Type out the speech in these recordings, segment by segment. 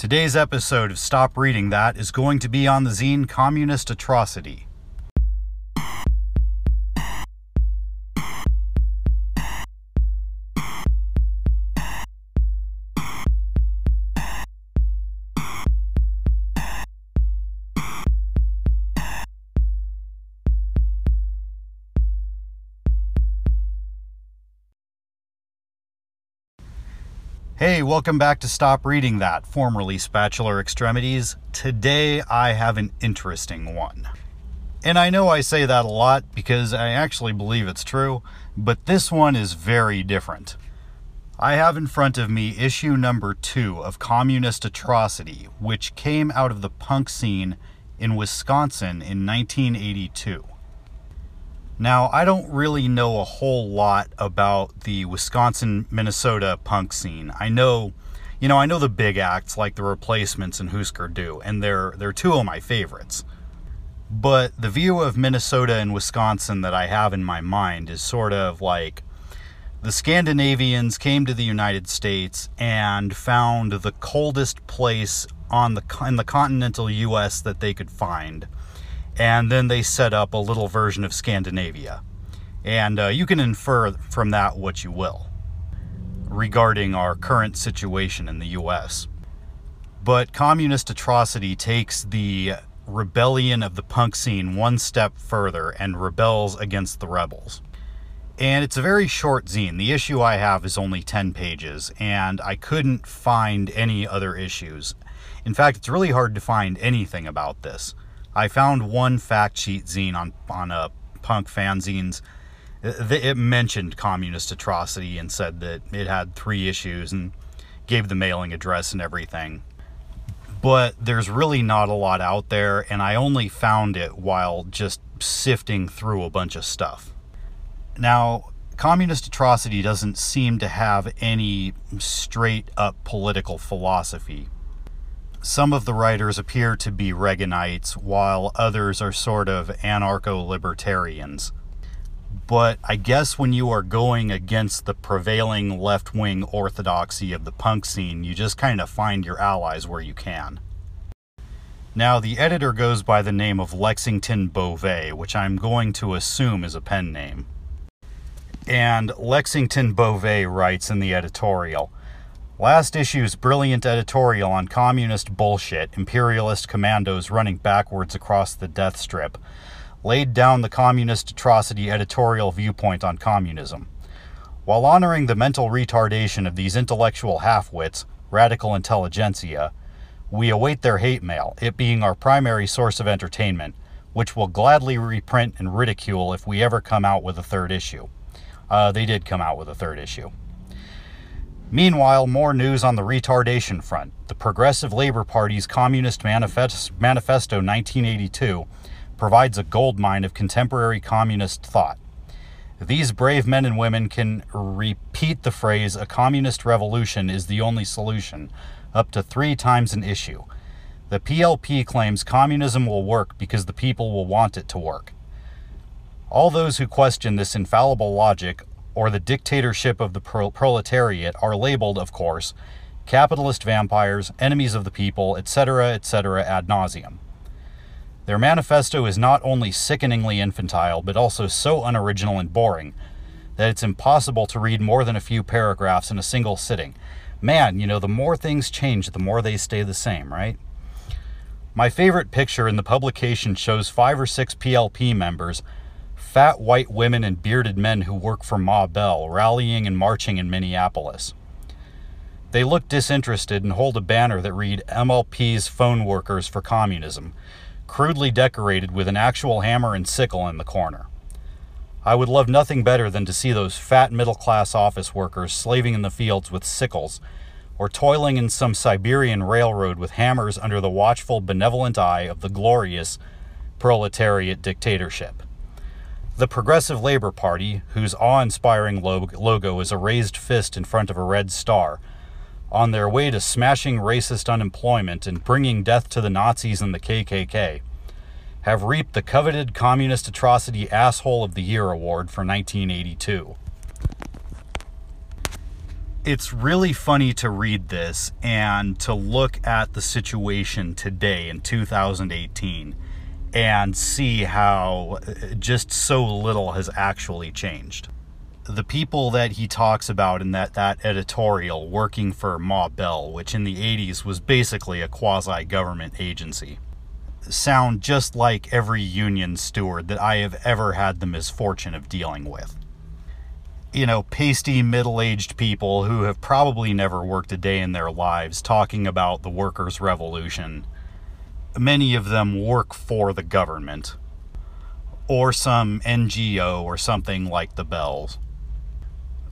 Today's episode of Stop Reading That is going to be on the zine Communist Atrocity. Hey, welcome back to Stop Reading That, formerly Spatular Extremities. Today I have an interesting one. And I know I say that a lot because I actually believe it's true, but this one is very different. I have in front of me issue number two of Communist Atrocity, which came out of the punk scene in Wisconsin in 1982. Now, I don't really know a whole lot about the Wisconsin, Minnesota punk scene. I know, you know, I know the big acts like the Replacements and Husker Du, and they're they're two of my favorites. But the view of Minnesota and Wisconsin that I have in my mind is sort of like the Scandinavians came to the United States and found the coldest place on the in the continental US that they could find and then they set up a little version of Scandinavia. And uh, you can infer from that what you will regarding our current situation in the US. But communist atrocity takes the rebellion of the punk scene one step further and rebels against the rebels. And it's a very short zine. The issue I have is only 10 pages, and I couldn't find any other issues. In fact, it's really hard to find anything about this. I found one fact sheet zine on on a uh, punk fanzines. It, it mentioned communist atrocity and said that it had three issues and gave the mailing address and everything. But there's really not a lot out there, and I only found it while just sifting through a bunch of stuff. Now, communist atrocity doesn't seem to have any straight up political philosophy some of the writers appear to be Reaganites, while others are sort of anarcho libertarians. But I guess when you are going against the prevailing left wing orthodoxy of the punk scene, you just kind of find your allies where you can. Now, the editor goes by the name of Lexington Beauvais, which I'm going to assume is a pen name. And Lexington Beauvais writes in the editorial Last issue's brilliant editorial on communist bullshit, imperialist commandos running backwards across the death strip, laid down the communist atrocity editorial viewpoint on communism. While honoring the mental retardation of these intellectual half-wits, radical intelligentsia, we await their hate mail, it being our primary source of entertainment, which we'll gladly reprint and ridicule if we ever come out with a third issue. Uh, they did come out with a third issue. Meanwhile, more news on the retardation front. The Progressive Labor Party's Communist Manifest- Manifesto 1982 provides a goldmine of contemporary communist thought. These brave men and women can repeat the phrase, a communist revolution is the only solution, up to three times an issue. The PLP claims communism will work because the people will want it to work. All those who question this infallible logic or the dictatorship of the proletariat are labeled, of course, capitalist vampires, enemies of the people, etc., etc., ad nauseum. Their manifesto is not only sickeningly infantile, but also so unoriginal and boring that it's impossible to read more than a few paragraphs in a single sitting. Man, you know, the more things change, the more they stay the same, right? My favorite picture in the publication shows five or six PLP members fat white women and bearded men who work for Ma Bell rallying and marching in Minneapolis. They look disinterested and hold a banner that read MLP's Phone Workers for Communism, crudely decorated with an actual hammer and sickle in the corner. I would love nothing better than to see those fat middle class office workers slaving in the fields with sickles, or toiling in some Siberian railroad with hammers under the watchful, benevolent eye of the glorious proletariat dictatorship. The Progressive Labor Party, whose awe inspiring logo is a raised fist in front of a red star, on their way to smashing racist unemployment and bringing death to the Nazis and the KKK, have reaped the coveted Communist Atrocity Asshole of the Year award for 1982. It's really funny to read this and to look at the situation today in 2018 and see how just so little has actually changed. The people that he talks about in that, that editorial working for Ma Bell, which in the 80s was basically a quasi government agency, sound just like every union steward that I have ever had the misfortune of dealing with. You know, pasty middle aged people who have probably never worked a day in their lives talking about the workers' revolution many of them work for the government or some NGO or something like the Bells,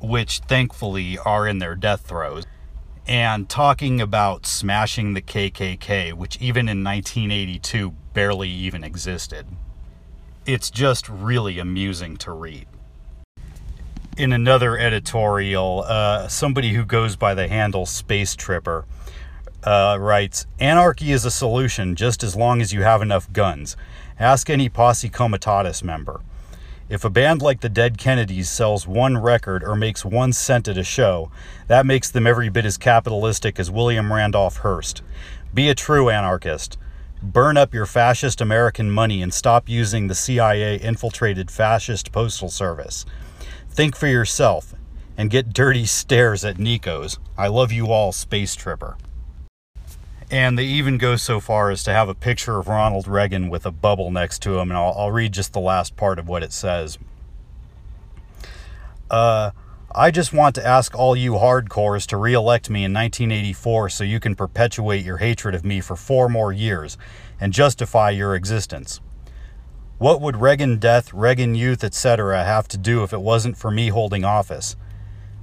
which thankfully are in their death throes. And talking about smashing the KKK, which even in 1982 barely even existed. It's just really amusing to read. In another editorial, uh, somebody who goes by the handle Space Tripper uh, writes Anarchy is a solution just as long as you have enough guns. Ask any Posse Comitatus member. If a band like the Dead Kennedys sells one record or makes one cent at a show, that makes them every bit as capitalistic as William Randolph Hearst. Be a true anarchist. Burn up your fascist American money and stop using the CIA infiltrated fascist postal service. Think for yourself and get dirty stares at Nico's. I love you all, Space Tripper. And they even go so far as to have a picture of Ronald Reagan with a bubble next to him. And I'll, I'll read just the last part of what it says. Uh, I just want to ask all you hardcores to re elect me in 1984 so you can perpetuate your hatred of me for four more years and justify your existence. What would Reagan death, Reagan youth, etc. have to do if it wasn't for me holding office?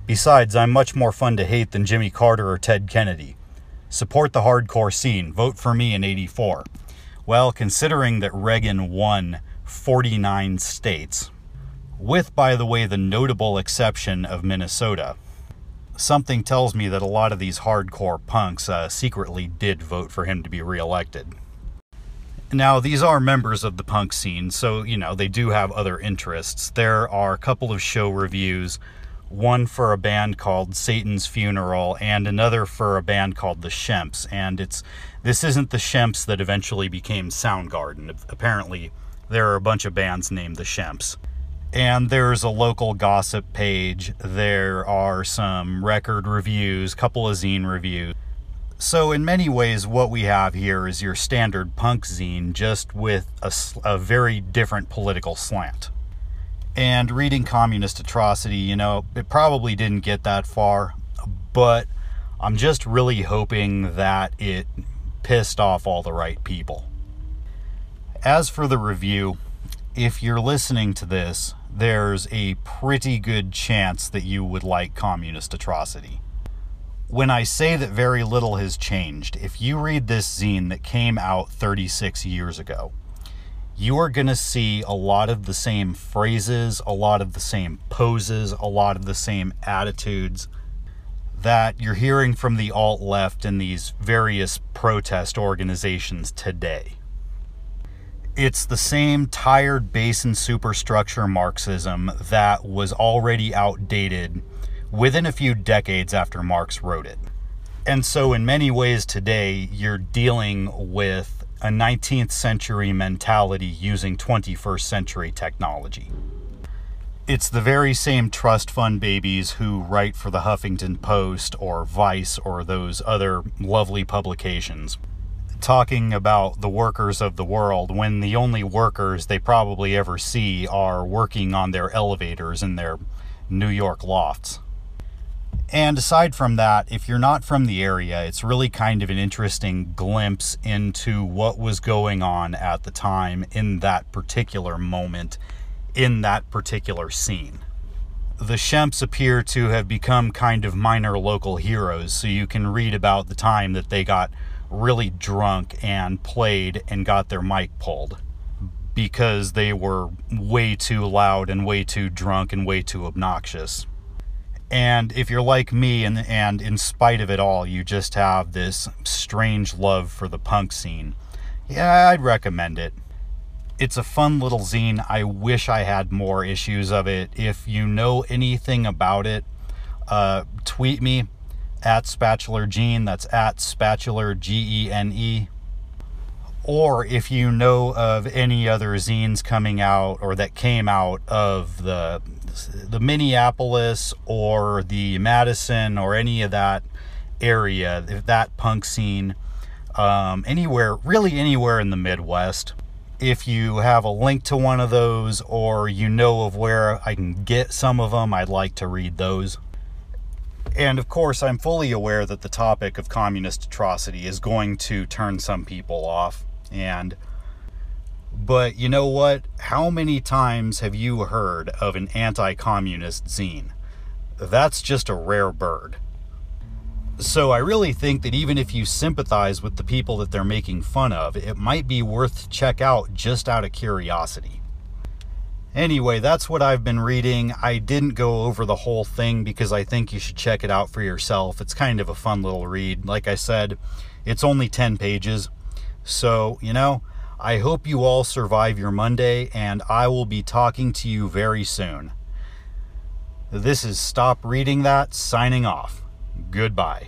Besides, I'm much more fun to hate than Jimmy Carter or Ted Kennedy. Support the hardcore scene. Vote for me in 84. Well, considering that Reagan won 49 states, with, by the way, the notable exception of Minnesota, something tells me that a lot of these hardcore punks uh, secretly did vote for him to be reelected. Now, these are members of the punk scene, so, you know, they do have other interests. There are a couple of show reviews one for a band called Satan's Funeral and another for a band called the Shemps. And it's this isn't the Shemps that eventually became Soundgarden. Apparently, there are a bunch of bands named the Shemps. And there's a local gossip page. There are some record reviews, couple of zine reviews. So, in many ways, what we have here is your standard punk zine, just with a, a very different political slant. And reading Communist Atrocity, you know, it probably didn't get that far, but I'm just really hoping that it pissed off all the right people. As for the review, if you're listening to this, there's a pretty good chance that you would like Communist Atrocity. When I say that very little has changed, if you read this zine that came out 36 years ago, you are going to see a lot of the same phrases, a lot of the same poses, a lot of the same attitudes that you're hearing from the alt left and these various protest organizations today. It's the same tired base and superstructure Marxism that was already outdated within a few decades after Marx wrote it. And so, in many ways, today, you're dealing with a 19th century mentality using 21st century technology. It's the very same trust fund babies who write for the Huffington Post or Vice or those other lovely publications talking about the workers of the world when the only workers they probably ever see are working on their elevators in their New York lofts. And aside from that, if you're not from the area, it's really kind of an interesting glimpse into what was going on at the time in that particular moment, in that particular scene. The Shemps appear to have become kind of minor local heroes, so you can read about the time that they got really drunk and played and got their mic pulled because they were way too loud and way too drunk and way too obnoxious. And if you're like me, and, and in spite of it all, you just have this strange love for the punk scene, yeah, I'd recommend it. It's a fun little zine. I wish I had more issues of it. If you know anything about it, uh, tweet me at Spatular Gene. That's at Spatular G E N E. Or if you know of any other zines coming out or that came out of the the Minneapolis or the Madison or any of that area, that punk scene, um, anywhere, really anywhere in the Midwest. If you have a link to one of those or you know of where I can get some of them, I'd like to read those. And of course, I'm fully aware that the topic of communist atrocity is going to turn some people off. And but you know what? How many times have you heard of an anti communist zine? That's just a rare bird. So I really think that even if you sympathize with the people that they're making fun of, it might be worth check out just out of curiosity. Anyway, that's what I've been reading. I didn't go over the whole thing because I think you should check it out for yourself. It's kind of a fun little read. Like I said, it's only 10 pages. So, you know, I hope you all survive your Monday, and I will be talking to you very soon. This is Stop Reading That signing off. Goodbye.